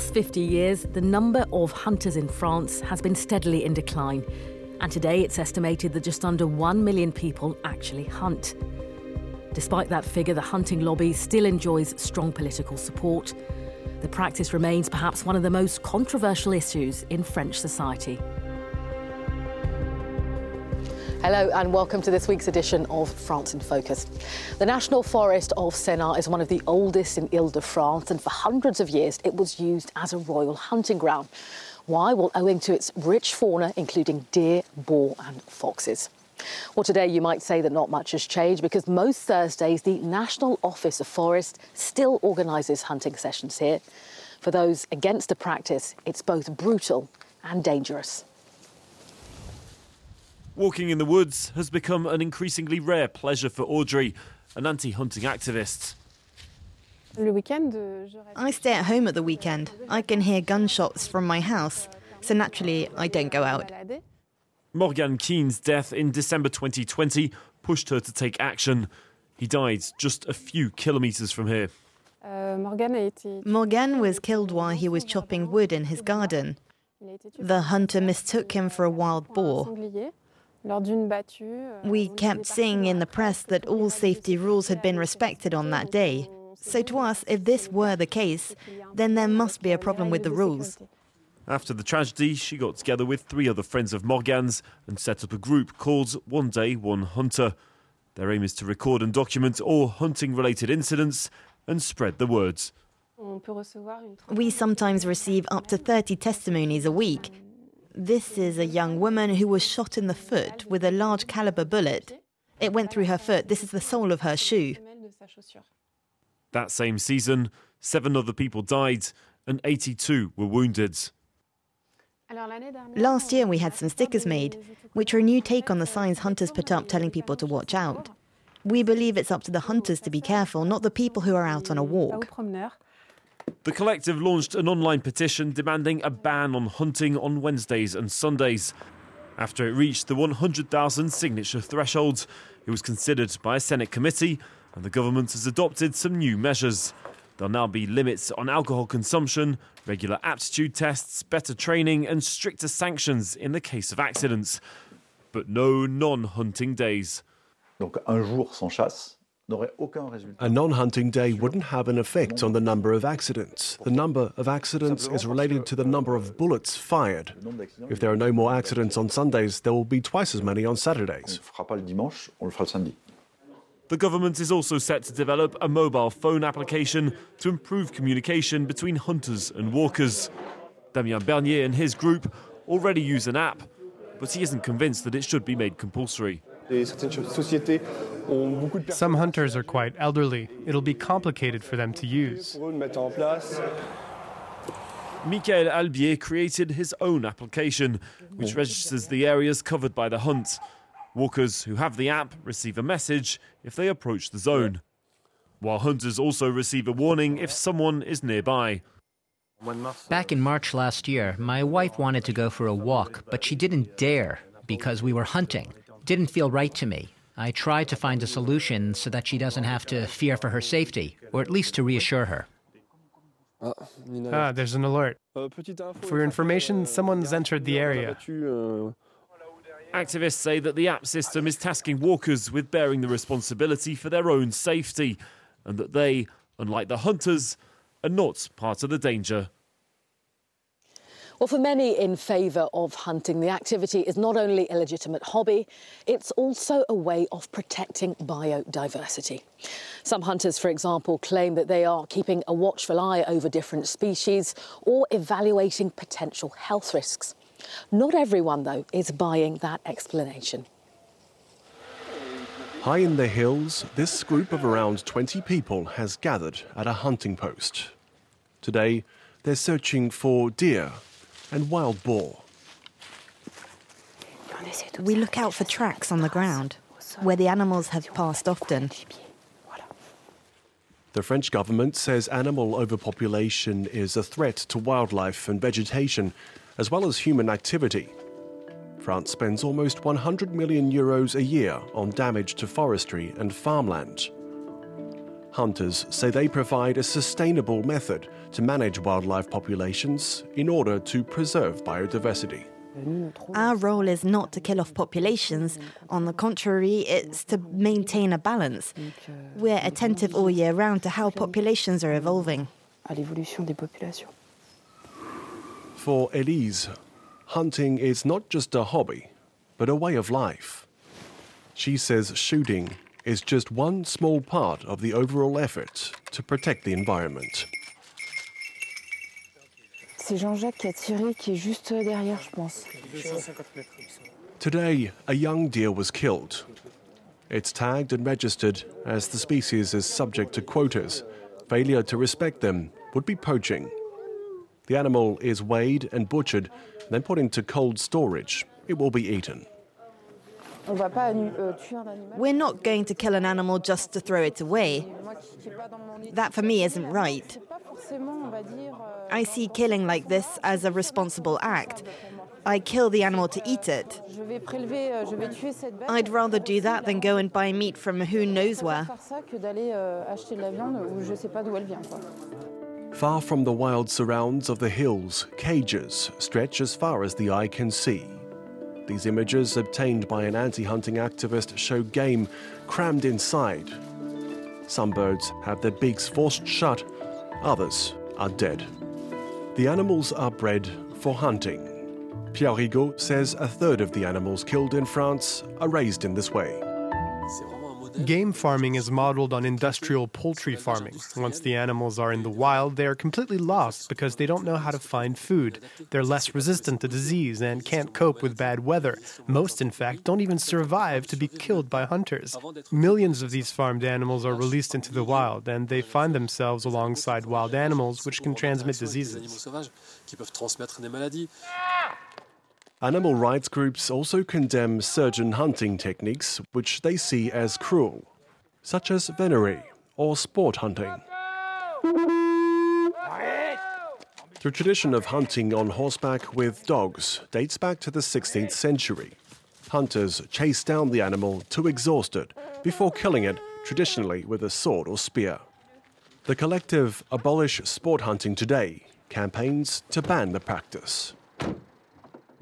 Last 50 years, the number of hunters in France has been steadily in decline. And today it's estimated that just under 1 million people actually hunt. Despite that figure, the hunting lobby still enjoys strong political support. The practice remains perhaps one of the most controversial issues in French society. Hello and welcome to this week's edition of France in Focus. The National Forest of Sénart is one of the oldest in Ile-de-France and for hundreds of years it was used as a royal hunting ground. Why? Well, owing to its rich fauna including deer, boar and foxes. Well, today you might say that not much has changed because most Thursdays the National Office of Forest still organises hunting sessions here. For those against the practice, it's both brutal and dangerous. Walking in the woods has become an increasingly rare pleasure for Audrey, an anti hunting activist. I stay at home at the weekend. I can hear gunshots from my house, so naturally I don't go out. Morgan Keane's death in December 2020 pushed her to take action. He died just a few kilometres from here. Morgan was killed while he was chopping wood in his garden. The hunter mistook him for a wild boar. We kept seeing in the press that all safety rules had been respected on that day. So, to us, if this were the case, then there must be a problem with the rules. After the tragedy, she got together with three other friends of Morgan's and set up a group called One Day, One Hunter. Their aim is to record and document all hunting related incidents and spread the words. We sometimes receive up to 30 testimonies a week. This is a young woman who was shot in the foot with a large caliber bullet. It went through her foot. This is the sole of her shoe. That same season, seven other people died and 82 were wounded. Last year, we had some stickers made, which are a new take on the signs hunters put up telling people to watch out. We believe it's up to the hunters to be careful, not the people who are out on a walk. The collective launched an online petition demanding a ban on hunting on Wednesdays and Sundays. After it reached the 100,000 signature threshold, it was considered by a Senate committee, and the government has adopted some new measures. There'll now be limits on alcohol consumption, regular aptitude tests, better training, and stricter sanctions in the case of accidents. But no non hunting days. Donc un jour sans chasse. A non hunting day wouldn't have an effect on the number of accidents. The number of accidents is related to the number of bullets fired. If there are no more accidents on Sundays, there will be twice as many on On Saturdays. le fera pas le dimanche, on le fera le samedi. The government is also set to develop a mobile phone application to improve communication between hunters and walkers. Damien Bernier and his group already use an app, but he isn't convinced that it should be made compulsory. Some hunters are quite elderly. It'll be complicated for them to use. Michael Albier created his own application, which registers the areas covered by the hunt. Walkers who have the app receive a message if they approach the zone, while hunters also receive a warning if someone is nearby. Back in March last year, my wife wanted to go for a walk, but she didn't dare because we were hunting. Didn't feel right to me. I tried to find a solution so that she doesn't have to fear for her safety, or at least to reassure her. Ah, there's an alert. For your information, someone's entered the area. Activists say that the app system is tasking walkers with bearing the responsibility for their own safety, and that they, unlike the hunters, are not part of the danger. Well, for many in favour of hunting, the activity is not only a legitimate hobby, it's also a way of protecting biodiversity. Some hunters, for example, claim that they are keeping a watchful eye over different species or evaluating potential health risks. Not everyone, though, is buying that explanation. High in the hills, this group of around 20 people has gathered at a hunting post. Today, they're searching for deer and wild boar. We look out for tracks on the ground, where the animals have passed often. The French government says animal overpopulation is a threat to wildlife and vegetation, as well as human activity. France spends almost 100 million euros a year on damage to forestry and farmland. Hunters say they provide a sustainable method to manage wildlife populations in order to preserve biodiversity. Our role is not to kill off populations. On the contrary, it's to maintain a balance. We're attentive all year round to how populations are evolving. For Elise, hunting is not just a hobby, but a way of life. She says shooting is just one small part of the overall effort to protect the environment. C'est Jean-Jacques qui a tiré, qui est juste derrière, je pense. Today, a young deer was killed. It's tagged and registered as the species is subject to quotas. Failure to respect them would be poaching. The animal is weighed and butchered, then put into cold storage. It will be eaten. Euh, We're not going to kill an animal just to throw it away. That for me isn't right. Euh, I see killing like this as a responsible act. I kill the animal to eat it. euh, I'd rather do that than go and buy meat from who knows where. faire ça que d'aller euh, acheter de la viande où je sais pas d'où elle vient. Quoi. Far from the wild surrounds of the hills, cages stretch as far as the eye can see. These images, obtained by an anti hunting activist, show game crammed inside. Some birds have their beaks forced shut, others are dead. The animals are bred for hunting. Pierre Rigaux says a third of the animals killed in France are raised in this way. Game farming is modeled on industrial poultry farming. Once the animals are in the wild, they are completely lost because they don't know how to find food. They're less resistant to disease and can't cope with bad weather. Most, in fact, don't even survive to be killed by hunters. Millions of these farmed animals are released into the wild, and they find themselves alongside wild animals which can transmit diseases. Animal rights groups also condemn certain hunting techniques which they see as cruel, such as venery or sport hunting. The tradition of hunting on horseback with dogs dates back to the 16th century. Hunters chase down the animal to exhaust it before killing it, traditionally with a sword or spear. The collective Abolish Sport Hunting Today campaigns to ban the practice.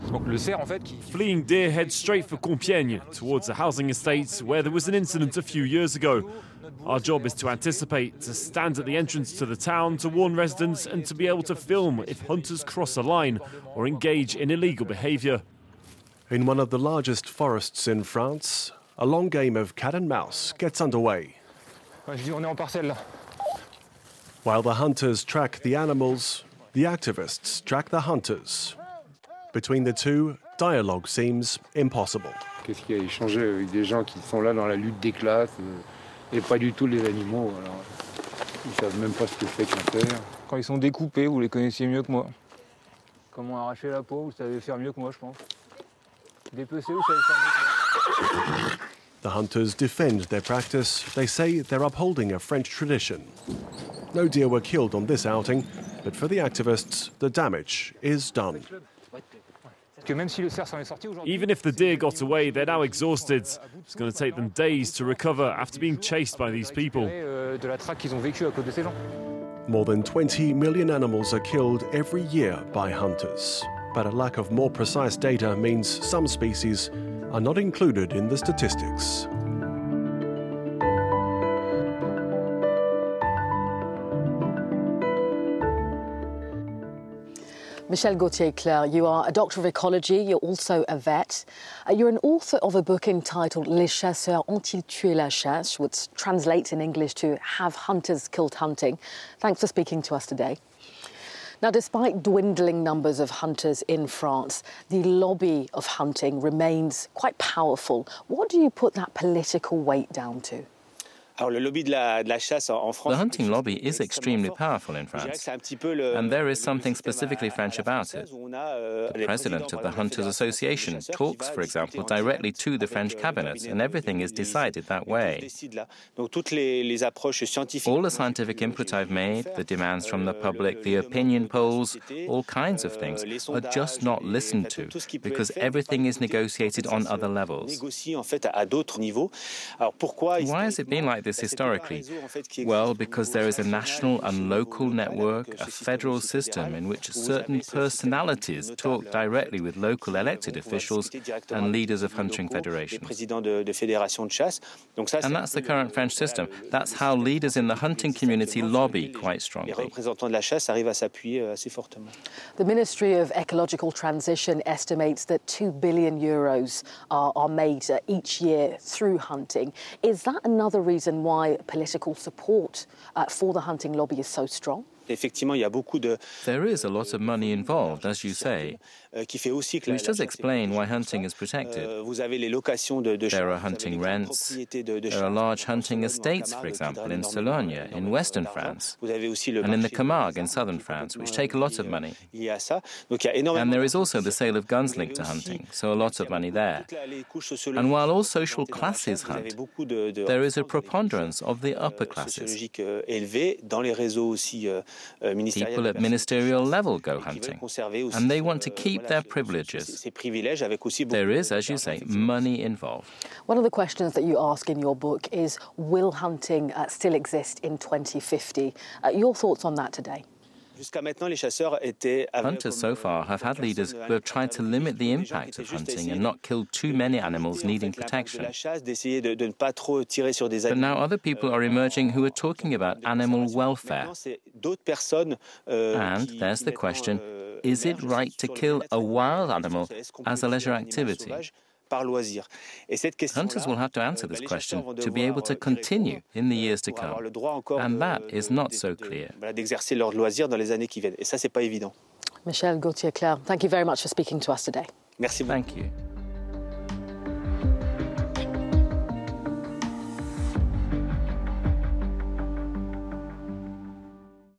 Fleeing deer head straight for Compiègne, towards a housing estate where there was an incident a few years ago. Our job is to anticipate, to stand at the entrance to the town, to warn residents, and to be able to film if hunters cross a line or engage in illegal behaviour. In one of the largest forests in France, a long game of cat and mouse gets underway. While the hunters track the animals, the activists track the hunters. Between the two, dialogue seems impossible. Qu'est-ce qu'il y a échangé avec des gens qui sont là dans la lutte des classes euh, et pas du tout les animaux. Alors, ils savent même pas ce que c'est qu'un cerf. Quand ils sont découpés, vous les connaissiez mieux que moi. Comment arracher la peau, vous savez faire mieux que moi, je pense. Dépecer, vous savez faire mieux que moi. The hunters defend their practice. They say they're upholding a French tradition. No deer were killed on this outing, but for the activists, the damage is done. Even if the deer got away, they're now exhausted. It's going to take them days to recover after being chased by these people. euh, de la traque qu'ils ont vécue à cause de ces gens. More than 20 million animals are killed every year by hunters. But a lack of more precise data means some species are not included in the statistics. Michel Gauthier Clerc, you are a doctor of ecology, you're also a vet. Uh, you're an author of a book entitled Les chasseurs ont-ils tué la chasse, which translates in English to Have Hunters Killed Hunting? Thanks for speaking to us today. Now, despite dwindling numbers of hunters in France, the lobby of hunting remains quite powerful. What do you put that political weight down to? The hunting lobby is extremely powerful in France, and there is something specifically French about it. The president of the Hunters Association talks, for example, directly to the French cabinet, and everything is decided that way. All the scientific input I've made, the demands from the public, the opinion polls, all kinds of things are just not listened to because everything is negotiated on other levels. Why has it been like this historically? Well, because there is a national and local network, a federal system in which certain personalities talk directly with local elected officials and leaders of hunting federations. And that's the current French system. That's how leaders in the hunting community lobby quite strongly. The Ministry of Ecological Transition estimates that 2 billion euros are, are made uh, each year through hunting. Is that another reason why political support uh, for the hunting lobby is so strong? There is a lot of money involved, as you say, Euh, which does explain why hunting is protected. Euh, there are hunting rents. There are large hunting estates, for example, in Sologne, in western France, and in the Camargue in southern France, which take a lot of money. And there is also the sale of guns linked to hunting, so a lot of money there. And while all social classes hunt, there is a preponderance of the upper classes. People at ministerial level go hunting, and they want to keep keep their privileges. There is, as you say, money involved. One of the questions that you ask in your book is Will hunting uh, still exist in 2050? Uh, your thoughts on that today? Hunters so far have had leaders who have tried to limit the impact of hunting and not kill too many animals needing protection. But now other people are emerging who are talking about animal welfare. And there's the question is it right to kill a wild animal as a leisure activity? Hunters will have to answer this question to be able to continue in the years to come. And that is not so clear. Michel Gauthier Clerc, thank you very much for speaking to us today. Merci Thank you.